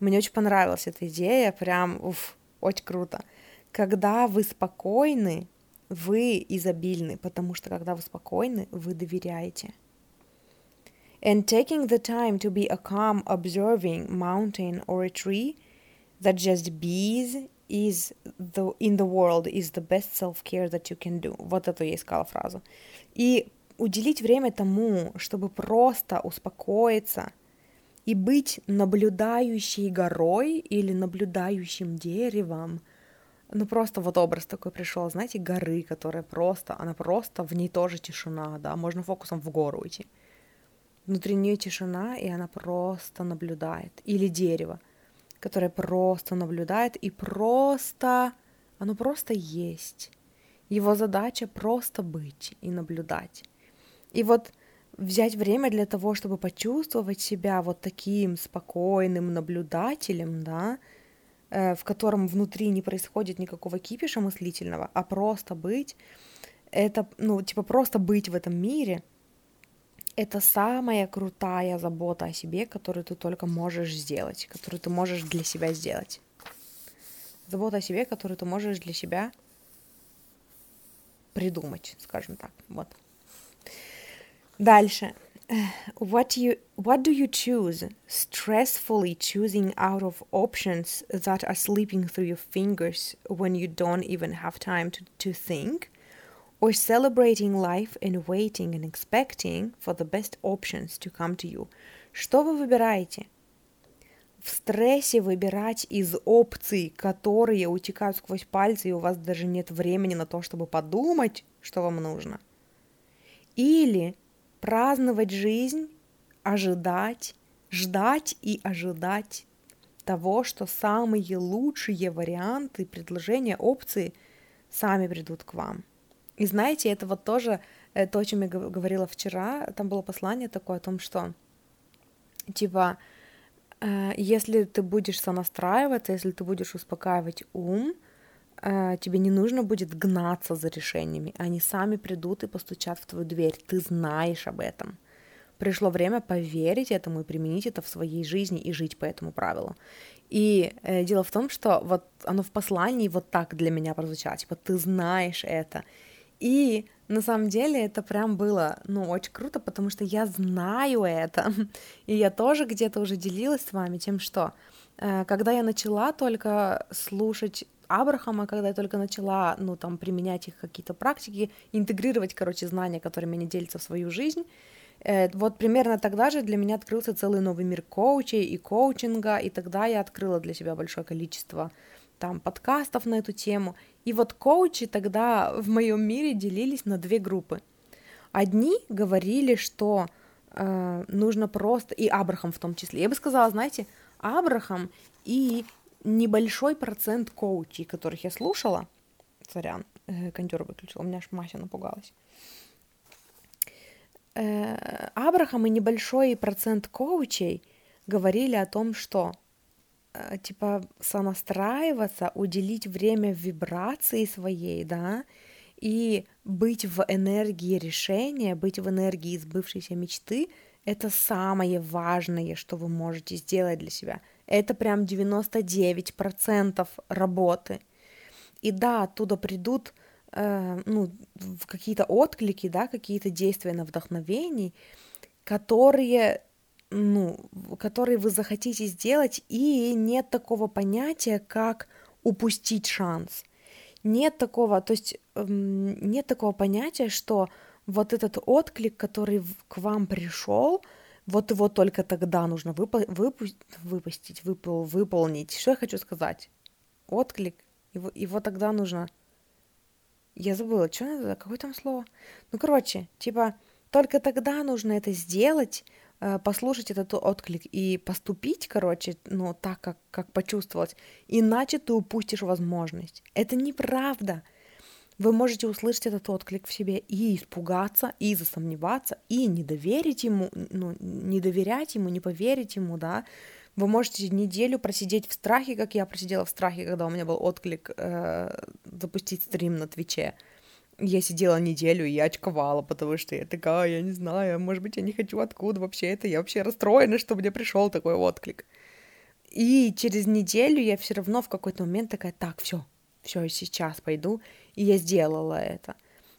Мне очень понравилась эта идея, прям, уф, очень круто. Когда вы спокойны, вы изобильны, потому что когда вы спокойны, вы доверяете. And taking the time to be a calm observing mountain or a tree that just bees is the, in the world is the best self-care that you can do. Вот эту я искала фразу. И уделить время тому, чтобы просто успокоиться и быть наблюдающей горой или наблюдающим деревом – ну, просто вот образ такой пришел, знаете, горы, которая просто, она просто, в ней тоже тишина, да, можно фокусом в гору уйти. Внутри нее тишина, и она просто наблюдает. Или дерево, которое просто наблюдает и просто, оно просто есть. Его задача просто быть и наблюдать. И вот взять время для того, чтобы почувствовать себя вот таким спокойным наблюдателем, да, э, в котором внутри не происходит никакого кипиша мыслительного, а просто быть, это, ну, типа просто быть в этом мире, это самая крутая забота о себе, которую ты только можешь сделать, которую ты можешь для себя сделать. Забота о себе, которую ты можешь для себя придумать, скажем так. Вот. Дальше. What you what do you choose? Stressfully choosing out of options that are slipping through your fingers when you don't even have time to, to think, or celebrating life and waiting and expecting for the best options to come to you. Что вы выбираете? В стрессе выбирать из опций, которые утекают сквозь пальцы, и у вас даже нет времени на то, чтобы подумать, что вам нужно. Или праздновать жизнь, ожидать, ждать и ожидать того, что самые лучшие варианты, предложения, опции сами придут к вам. И знаете, это вот тоже то, о чем я говорила вчера, там было послание такое о том, что типа, э, если ты будешь сонастраиваться, если ты будешь успокаивать ум, э, тебе не нужно будет гнаться за решениями, они сами придут и постучат в твою дверь, ты знаешь об этом. Пришло время поверить этому и применить это в своей жизни и жить по этому правилу. И э, дело в том, что вот оно в послании вот так для меня прозвучало, типа ты знаешь это. И на самом деле это прям было, ну, очень круто, потому что я знаю это. *laughs* И я тоже где-то уже делилась с вами тем, что э, когда я начала только слушать Абрахама, когда я только начала, ну, там, применять их какие-то практики, интегрировать, короче, знания, которыми они делятся в свою жизнь, э, вот примерно тогда же для меня открылся целый новый мир коучей и коучинга, и тогда я открыла для себя большое количество там подкастов на эту тему. И вот коучи тогда в моем мире делились на две группы. Одни говорили, что э, нужно просто, и Абрахам в том числе, я бы сказала, знаете, Абрахам и небольшой процент коучей, которых я слушала, сорян, э, кондер выключила, у меня аж Мася напугалась. Э, Абрахам и небольшой процент коучей говорили о том, что типа сонастраиваться, уделить время вибрации своей, да, и быть в энергии решения, быть в энергии сбывшейся мечты, это самое важное, что вы можете сделать для себя – это прям 99% работы. И да, оттуда придут э, ну, какие-то отклики, да, какие-то действия на вдохновении, которые, ну, которые вы захотите сделать, и нет такого понятия, как упустить шанс. Нет такого, то есть э, нет такого понятия, что вот этот отклик, который к вам пришел, вот его только тогда нужно выпу- выпу- выпустить, выпол- выполнить. Что я хочу сказать? Отклик. Его, его тогда нужно... Я забыла, что надо, какое там слово? Ну, короче, типа, только тогда нужно это сделать, послушать этот отклик и поступить, короче, ну, так, как, как почувствовать. Иначе ты упустишь возможность. Это неправда вы можете услышать этот отклик в себе и испугаться, и засомневаться, и не доверить ему, ну, не доверять ему, не поверить ему, да. Вы можете неделю просидеть в страхе, как я просидела в страхе, когда у меня был отклик э, запустить стрим на Твиче. Я сидела неделю, и очковала, потому что я такая, я не знаю, может быть, я не хочу откуда вообще это, я вообще расстроена, что мне пришел такой отклик. И через неделю я все равно в какой-то момент такая, так, все, все, сейчас пойду, и я сделала это.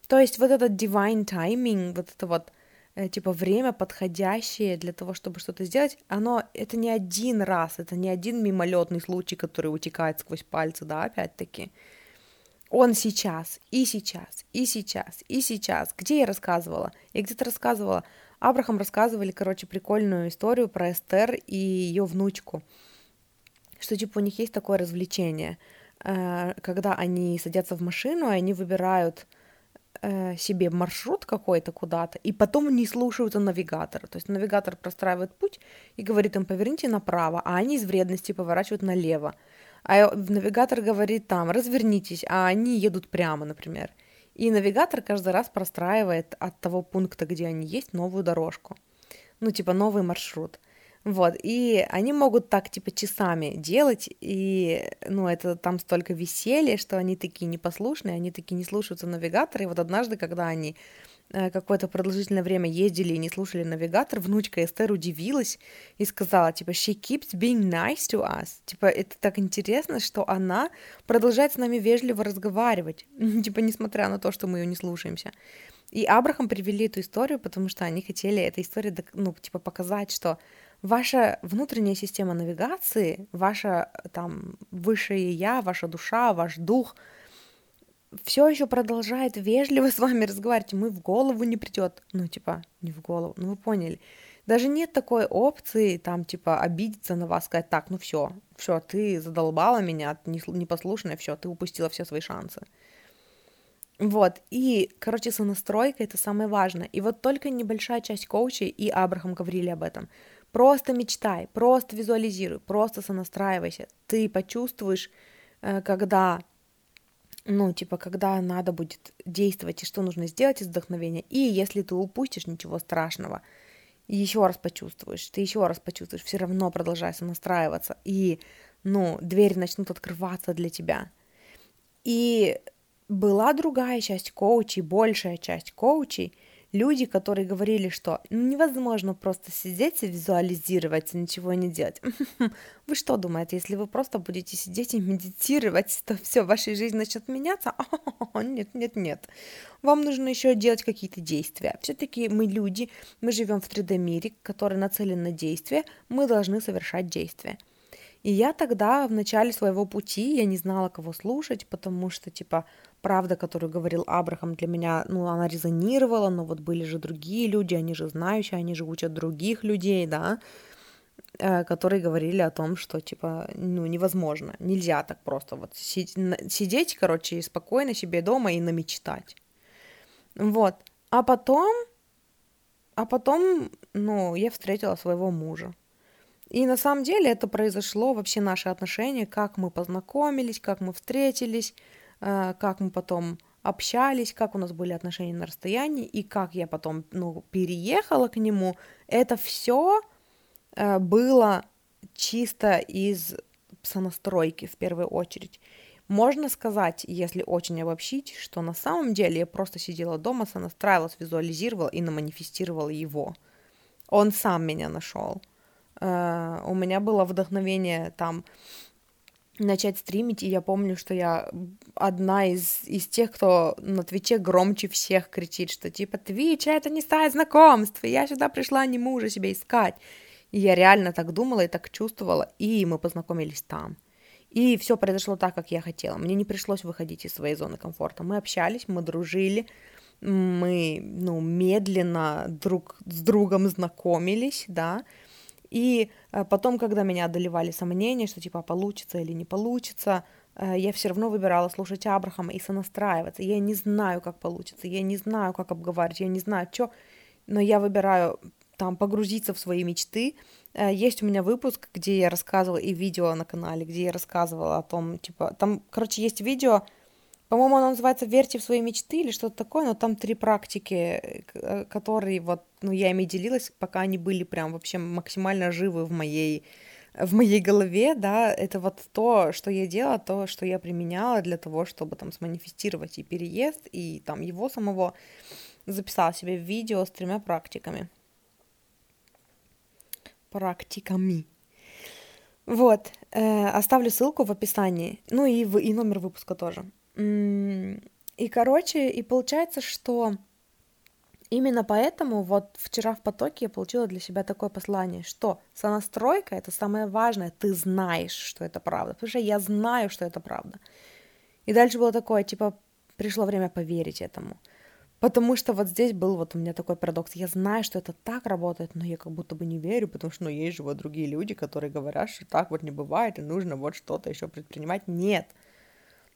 То есть вот этот divine timing, вот это вот э, типа время подходящее для того, чтобы что-то сделать, оно это не один раз, это не один мимолетный случай, который утекает сквозь пальцы, да, опять-таки. Он сейчас, и сейчас, и сейчас, и сейчас. Где я рассказывала? Я где-то рассказывала. Абрахам рассказывали, короче, прикольную историю про Эстер и ее внучку. Что, типа, у них есть такое развлечение – Э, когда они садятся в машину, и они выбирают э, себе маршрут какой-то куда-то, и потом не слушаются навигатора. То есть навигатор простраивает путь и говорит им, поверните направо, а они из вредности поворачивают налево. А навигатор говорит там, развернитесь, а они едут прямо, например. И навигатор каждый раз простраивает от того пункта, где они есть, новую дорожку. Ну, типа новый маршрут. Вот, и они могут так, типа, часами делать, и, ну, это там столько веселья, что они такие непослушные, они такие не слушаются навигатора, и вот однажды, когда они Э, какое-то продолжительное время ездили и не слушали навигатор, внучка Эстер удивилась и сказала, типа, she keeps being nice to us. Типа, это так интересно, что она продолжает с нами вежливо разговаривать, *laughs* типа, несмотря на то, что мы ее не слушаемся. И Абрахам привели эту историю, потому что они хотели этой истории, ну, типа, показать, что ваша внутренняя система навигации, ваша там высшее я, ваша душа, ваш дух — все еще продолжает вежливо с вами разговаривать, мы в голову не придет. Ну, типа, не в голову, ну вы поняли. Даже нет такой опции, там, типа, обидеться на вас, сказать, так, ну все, все, ты задолбала меня, непослушная, все, ты упустила все свои шансы. Вот, и, короче, сонастройка — это самое важное. И вот только небольшая часть коучей, и Абрахам говорили об этом, просто мечтай, просто визуализируй, просто сонастраивайся. Ты почувствуешь, э, когда ну, типа, когда надо будет действовать и что нужно сделать из вдохновения. И если ты упустишь, ничего страшного, еще раз почувствуешь, ты еще раз почувствуешь, все равно продолжайся настраиваться, и, ну, двери начнут открываться для тебя. И была другая часть коучей, большая часть коучей, люди, которые говорили, что невозможно просто сидеть и визуализировать, и ничего не делать. *laughs* Вы что думаете, если вы просто будете сидеть и медитировать, *laughs* то все, в вашей жизни начнет меняться? *laughs* Нет, нет, нет. Вам нужно еще делать какие-то действия. Все-таки мы люди, мы живем в 3D-мире, который нацелен на действие, мы должны совершать действия. И я тогда в начале своего пути, я не знала, кого слушать, потому что, типа, правда, которую говорил Абрахам, для меня, ну, она резонировала, но вот были же другие люди, они же знающие, они же учат других людей, да, э, которые говорили о том, что, типа, ну, невозможно, нельзя так просто вот сидеть, короче, спокойно себе дома и намечтать. Вот. А потом, а потом, ну, я встретила своего мужа. И на самом деле это произошло вообще наши отношения, как мы познакомились, как мы встретились, э, как мы потом общались, как у нас были отношения на расстоянии, и как я потом ну, переехала к нему, это все э, было чисто из сонастройки в первую очередь. Можно сказать, если очень обобщить, что на самом деле я просто сидела дома, сонастраивалась, визуализировала и наманифестировала его. Он сам меня нашел. Uh, у меня было вдохновение там начать стримить, и я помню, что я одна из, из тех, кто на Твиче громче всех кричит, что типа Твич это не сайт знакомств, я сюда пришла не мужа себе искать. И я реально так думала и так чувствовала, и мы познакомились там. И все произошло так, как я хотела. Мне не пришлось выходить из своей зоны комфорта. Мы общались, мы дружили, мы, ну, медленно друг с другом знакомились, да, и э, потом, когда меня одолевали сомнения, что типа получится или не получится, э, я все равно выбирала слушать Абрахама и сонастраиваться. Я не знаю, как получится, я не знаю, как обговаривать, я не знаю, что, но я выбираю там погрузиться в свои мечты. Э, есть у меня выпуск, где я рассказывала, и видео на канале, где я рассказывала о том, типа, там, короче, есть видео, по-моему, оно называется «Верьте в свои мечты» или что-то такое, но там три практики, э, которые вот, ну, я ими делилась, пока они были прям вообще максимально живы в моей в моей голове, да, это вот то, что я делала, то, что я применяла для того, чтобы там сманифестировать и переезд, и там его самого записала себе видео с тремя практиками. Практиками. Вот, э, оставлю ссылку в описании, ну и, в, и номер выпуска тоже. И, короче, и получается, что именно поэтому вот вчера в потоке я получила для себя такое послание, что сонастройка — это самое важное, ты знаешь, что это правда, потому что я знаю, что это правда. И дальше было такое, типа, пришло время поверить этому. Потому что вот здесь был вот у меня такой парадокс. Я знаю, что это так работает, но я как будто бы не верю, потому что ну, есть же вот другие люди, которые говорят, что так вот не бывает, и нужно вот что-то еще предпринимать. Нет.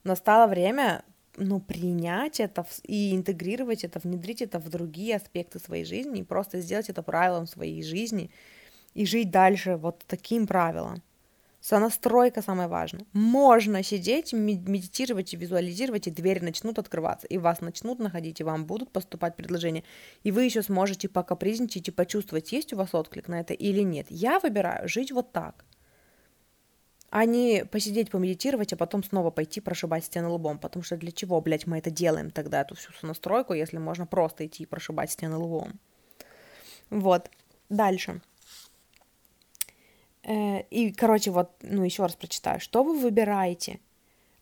Настало время ну, принять это и интегрировать это, внедрить это в другие аспекты своей жизни, и просто сделать это правилом своей жизни и жить дальше вот таким правилом. Сонастройка самое важное. Можно сидеть, медитировать и визуализировать, и двери начнут открываться, и вас начнут находить, и вам будут поступать предложения, и вы еще сможете покапризничать и почувствовать, есть у вас отклик на это или нет. Я выбираю жить вот так а не посидеть, помедитировать, а потом снова пойти прошибать стены лбом. Потому что для чего, блядь, мы это делаем тогда, эту всю настройку, если можно просто идти и прошибать стены лбом. Вот. Дальше. Э, и, короче, вот, ну, еще раз прочитаю. Что вы выбираете?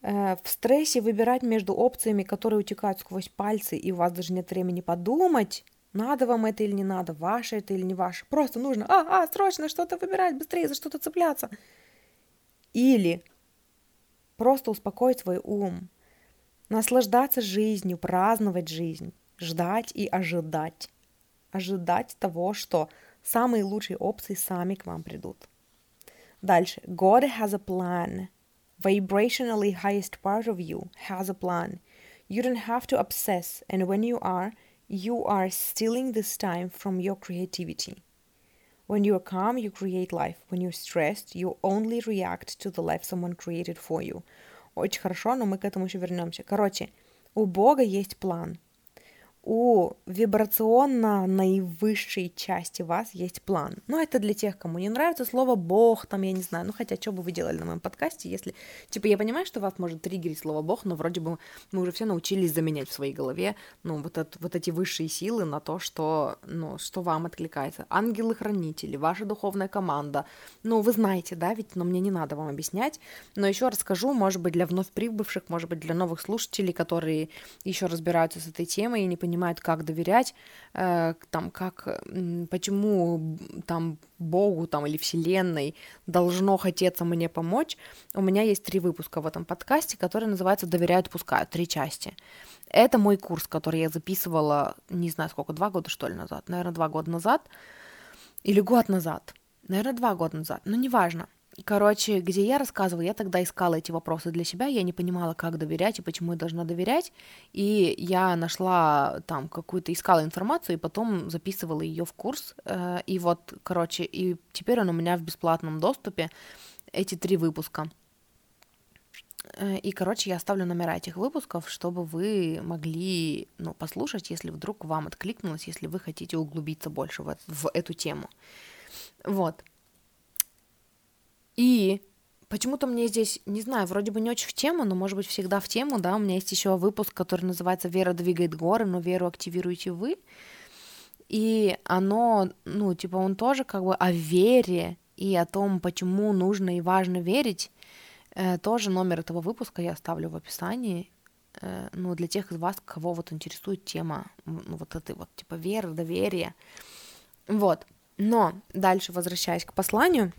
Э, в стрессе выбирать между опциями, которые утекают сквозь пальцы, и у вас даже нет времени подумать, надо вам это или не надо, ваше это или не ваше. Просто нужно, а, а, срочно что-то выбирать, быстрее за что-то цепляться. Или просто успокоить свой ум, наслаждаться жизнью, праздновать жизнь, ждать и ожидать. Ожидать того, что самые лучшие опции сами к вам придут. Дальше. God has a plan. Vibrationally highest part of you has a plan. You don't have to obsess, and when you are, you are stealing this time from your creativity. When you're calm, you create life. When you're stressed, you only react to the life someone created for you. Очень хорошо, но мы к этому еще вернемся. Короче, у Бога есть план У вибрационно наивысшей части вас есть план. Но это для тех, кому не нравится слово «бог», там, я не знаю, ну, хотя, что бы вы делали на моем подкасте, если, типа, я понимаю, что вас может триггерить слово «бог», но вроде бы мы уже все научились заменять в своей голове, ну, вот, это, вот эти высшие силы на то, что, ну, что вам откликается. Ангелы-хранители, ваша духовная команда, ну, вы знаете, да, ведь, но мне не надо вам объяснять, но еще расскажу, может быть, для вновь прибывших, может быть, для новых слушателей, которые еще разбираются с этой темой и не понимают, понимают, как доверять, э, там, как, почему там Богу там, или Вселенной должно хотеться мне помочь. У меня есть три выпуска в этом подкасте, которые называются «Доверяют, пускают», три части. Это мой курс, который я записывала, не знаю сколько, два года что ли назад, наверное, два года назад, или год назад, наверное, два года назад, но неважно. Короче, где я рассказывала, я тогда искала эти вопросы для себя, я не понимала, как доверять и почему я должна доверять, и я нашла там какую-то, искала информацию, и потом записывала ее в курс, э, и вот, короче, и теперь он у меня в бесплатном доступе, эти три выпуска. Э, и, короче, я оставлю номера этих выпусков, чтобы вы могли ну, послушать, если вдруг вам откликнулось, если вы хотите углубиться больше в, в эту тему. Вот. И почему-то мне здесь, не знаю, вроде бы не очень в тему, но может быть всегда в тему, да, у меня есть еще выпуск, который называется «Вера двигает горы, но веру активируете вы». И оно, ну, типа, он тоже как бы о вере и о том, почему нужно и важно верить. Э, тоже номер этого выпуска я оставлю в описании. Э, ну, для тех из вас, кого вот интересует тема, ну, вот этой вот, типа, веры, доверия. Вот. Но дальше, возвращаясь к посланию,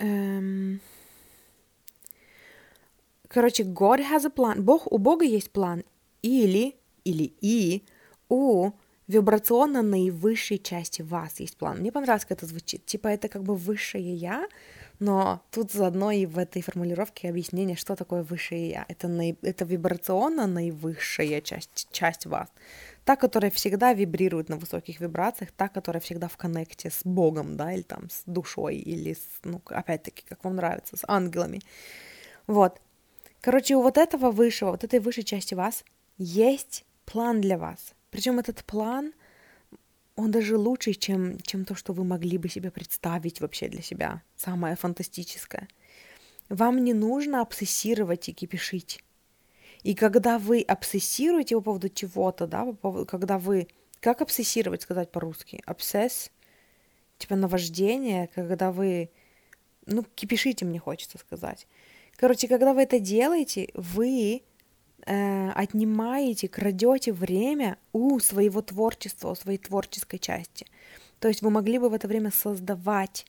Эм... Короче, God has a plan. Бог, у Бога есть план. Или, или и у вибрационно наивысшей части вас есть план. Мне понравилось, как это звучит. Типа это как бы высшее я, но тут заодно и в этой формулировке объяснение, что такое высшее я. Это, наи... это вибрационно наивысшая часть, часть вас та, которая всегда вибрирует на высоких вибрациях, та, которая всегда в коннекте с Богом, да, или там с душой, или, с, ну, опять-таки, как вам нравится, с ангелами. Вот. Короче, у вот этого высшего, вот этой высшей части вас есть план для вас. Причем этот план, он даже лучше, чем, чем то, что вы могли бы себе представить вообще для себя. Самое фантастическое. Вам не нужно обсессировать и кипишить. И когда вы обсессируете по поводу чего-то, да, по поводу, когда вы... Как обсессировать сказать по-русски? Обсесс? Типа наваждение, когда вы... Ну, кипишите, мне хочется сказать. Короче, когда вы это делаете, вы э, отнимаете, крадете время у своего творчества, у своей творческой части. То есть вы могли бы в это время создавать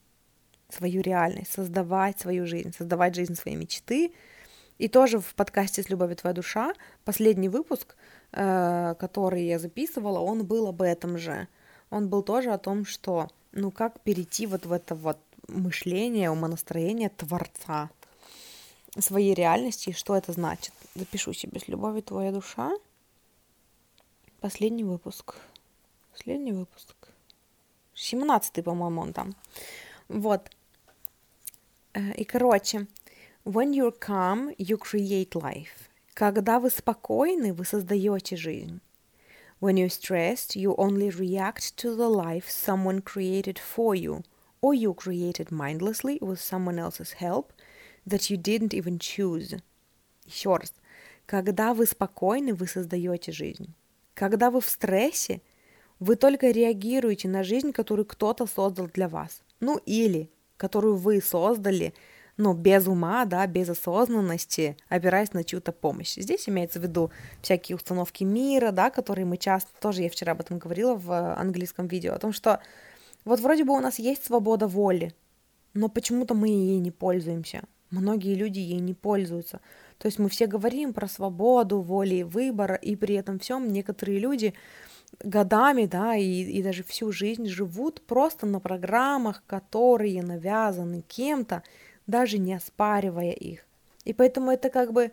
свою реальность, создавать свою жизнь, создавать жизнь своей мечты, и тоже в подкасте «С любовью твоя душа» последний выпуск, э, который я записывала, он был об этом же. Он был тоже о том, что, ну, как перейти вот в это вот мышление, умонастроение Творца своей реальности, и что это значит. Запишу себе «С любовью твоя душа». Последний выпуск. Последний выпуск. 17 по-моему, он там. Вот. Э, и, короче, when you're calm, you create life. Когда вы спокойны, вы создаете жизнь. When you're stressed, you only react to the life someone created for you, or you created mindlessly with someone else's help that you didn't even choose. Еще раз. Когда вы спокойны, вы создаете жизнь. Когда вы в стрессе, вы только реагируете на жизнь, которую кто-то создал для вас. Ну или которую вы создали, но без ума, да, без осознанности, опираясь на чью-то помощь. Здесь имеется в виду всякие установки мира, да, которые мы часто, тоже я вчера об этом говорила в английском видео, о том, что вот вроде бы у нас есть свобода воли, но почему-то мы ей не пользуемся. Многие люди ей не пользуются. То есть мы все говорим про свободу воли и выбора, и при этом всем некоторые люди годами, да, и, и даже всю жизнь живут просто на программах, которые навязаны кем-то, даже не оспаривая их. И поэтому это как бы,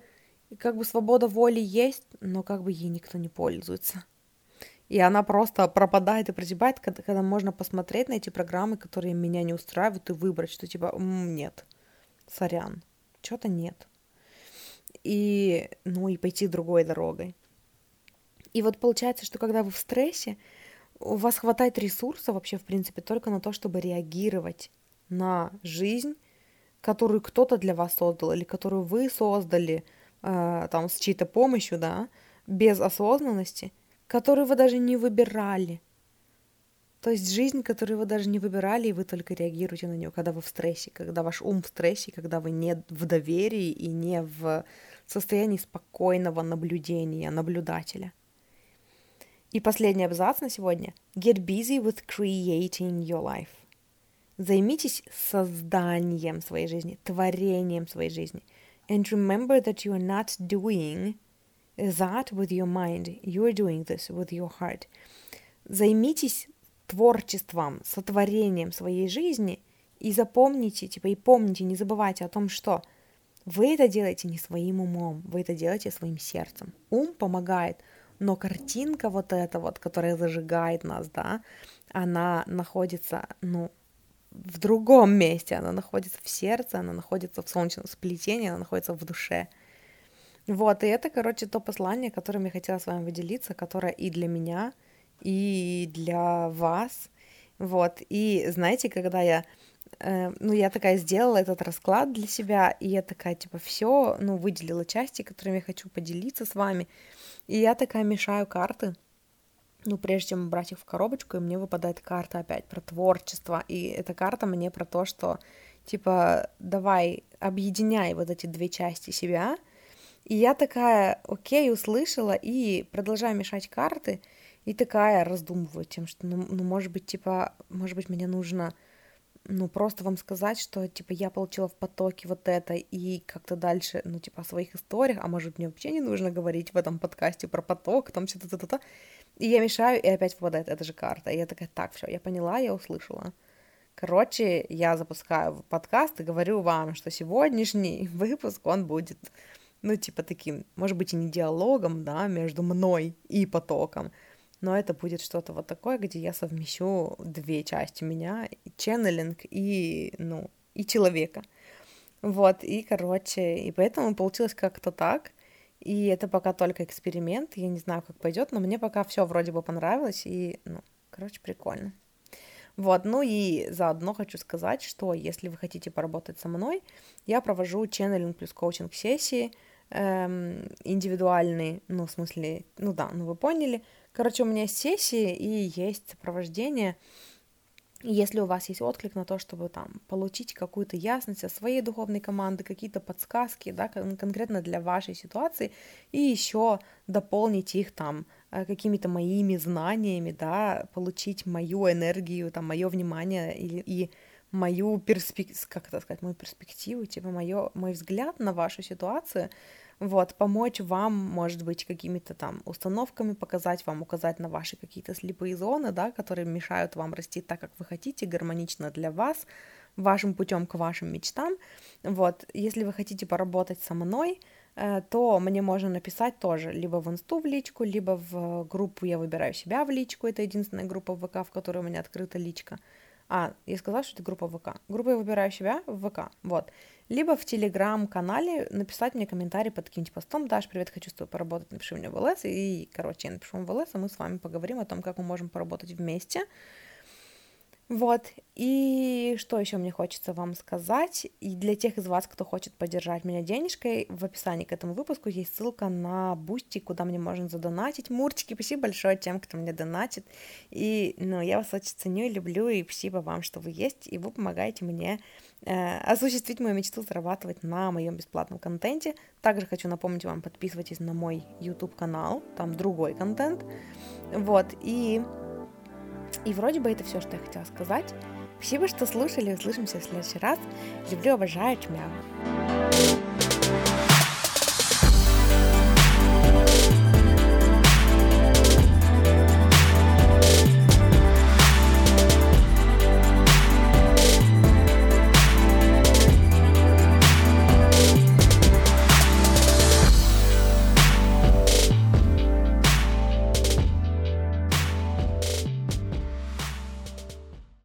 как бы свобода воли есть, но как бы ей никто не пользуется. И она просто пропадает и прозябает, когда, когда можно посмотреть на эти программы, которые меня не устраивают, и выбрать, что типа нет, сорян, что-то нет. И, ну, и пойти другой дорогой. И вот получается, что когда вы в стрессе, у вас хватает ресурса вообще, в принципе, только на то, чтобы реагировать на жизнь, которую кто-то для вас создал, или которую вы создали э, там с чьей-то помощью, да, без осознанности, которую вы даже не выбирали. То есть жизнь, которую вы даже не выбирали, и вы только реагируете на нее, когда вы в стрессе, когда ваш ум в стрессе, когда вы не в доверии и не в состоянии спокойного наблюдения, наблюдателя. И последний абзац на сегодня. Get busy with creating your life. Займитесь созданием своей жизни, творением своей жизни. And remember that you are not doing that with your mind. You are doing this with your heart. Займитесь творчеством, сотворением своей жизни и запомните, типа, и помните, не забывайте о том, что вы это делаете не своим умом, вы это делаете своим сердцем. Ум помогает – но картинка вот эта вот, которая зажигает нас, да, она находится, ну, в другом месте, она находится в сердце, она находится в солнечном сплетении, она находится в душе. Вот, и это, короче, то послание, которым я хотела с вами выделиться, которое и для меня, и для вас. Вот, и знаете, когда я, э, ну, я такая сделала этот расклад для себя, и я такая, типа, все, ну, выделила части, которыми я хочу поделиться с вами, и я такая мешаю карты, ну, прежде чем брать их в коробочку, и мне выпадает карта опять про творчество. И эта карта мне про то, что, типа, давай, объединяй вот эти две части себя. И я такая, окей, услышала, и продолжаю мешать карты, и такая раздумываю тем, что, ну, ну может быть, типа, может быть, мне нужно ну, просто вам сказать, что, типа, я получила в потоке вот это, и как-то дальше, ну, типа, о своих историях, а может, мне вообще не нужно говорить в этом подкасте про поток, там что-то, то то и я мешаю, и опять выпадает эта же карта, и я такая, так, все, я поняла, я услышала. Короче, я запускаю подкаст и говорю вам, что сегодняшний *laughs* выпуск, он будет, ну, типа, таким, может быть, и не диалогом, да, между мной и потоком, но это будет что-то вот такое, где я совмещу две части меня, ченнелинг и, ну, и человека. Вот, и, короче, и поэтому получилось как-то так. И это пока только эксперимент, я не знаю, как пойдет, но мне пока все вроде бы понравилось, и, ну, короче, прикольно. Вот, ну и заодно хочу сказать, что если вы хотите поработать со мной, я провожу ченнелинг плюс коучинг сессии, эм, индивидуальные, ну, в смысле, ну да, ну вы поняли, Короче, у меня есть сессии и есть сопровождение. Если у вас есть отклик на то, чтобы там получить какую-то ясность о своей духовной команды, какие-то подсказки, да, конкретно для вашей ситуации, и еще дополнить их там э, какими-то моими знаниями, да, получить мою энергию, там, мое внимание и, и мою перспективу, как это сказать, мою перспективу, типа мое, мой взгляд на вашу ситуацию, вот, помочь вам, может быть, какими-то там установками, показать вам, указать на ваши какие-то слепые зоны, да, которые мешают вам расти так, как вы хотите, гармонично для вас, вашим путем к вашим мечтам. Вот, если вы хотите поработать со мной, э, то мне можно написать тоже либо в инсту в личку, либо в группу «Я выбираю себя» в личку, это единственная группа в ВК, в которой у меня открыта личка, А, я сказала, что это группа ВК. Группа «Я выбираю себя» в ВК, вот. Либо в Телеграм-канале написать мне комментарий под каким-нибудь постом. Даш, привет, хочу с тобой поработать, напиши мне в ЛС. И, короче, я напишу вам в ЛС, а мы с вами поговорим о том, как мы можем поработать вместе. Вот, и что еще мне хочется вам сказать, и для тех из вас, кто хочет поддержать меня денежкой, в описании к этому выпуску есть ссылка на Бусти, куда мне можно задонатить. Мурчики, спасибо большое тем, кто мне донатит, и, ну, я вас очень ценю и люблю, и спасибо вам, что вы есть, и вы помогаете мне э, осуществить мою мечту зарабатывать на моем бесплатном контенте. Также хочу напомнить вам, подписывайтесь на мой YouTube-канал, там другой контент, вот, и и вроде бы это все, что я хотела сказать. Спасибо, что слушали. Услышимся в следующий раз. Люблю, обожаю, чмяу.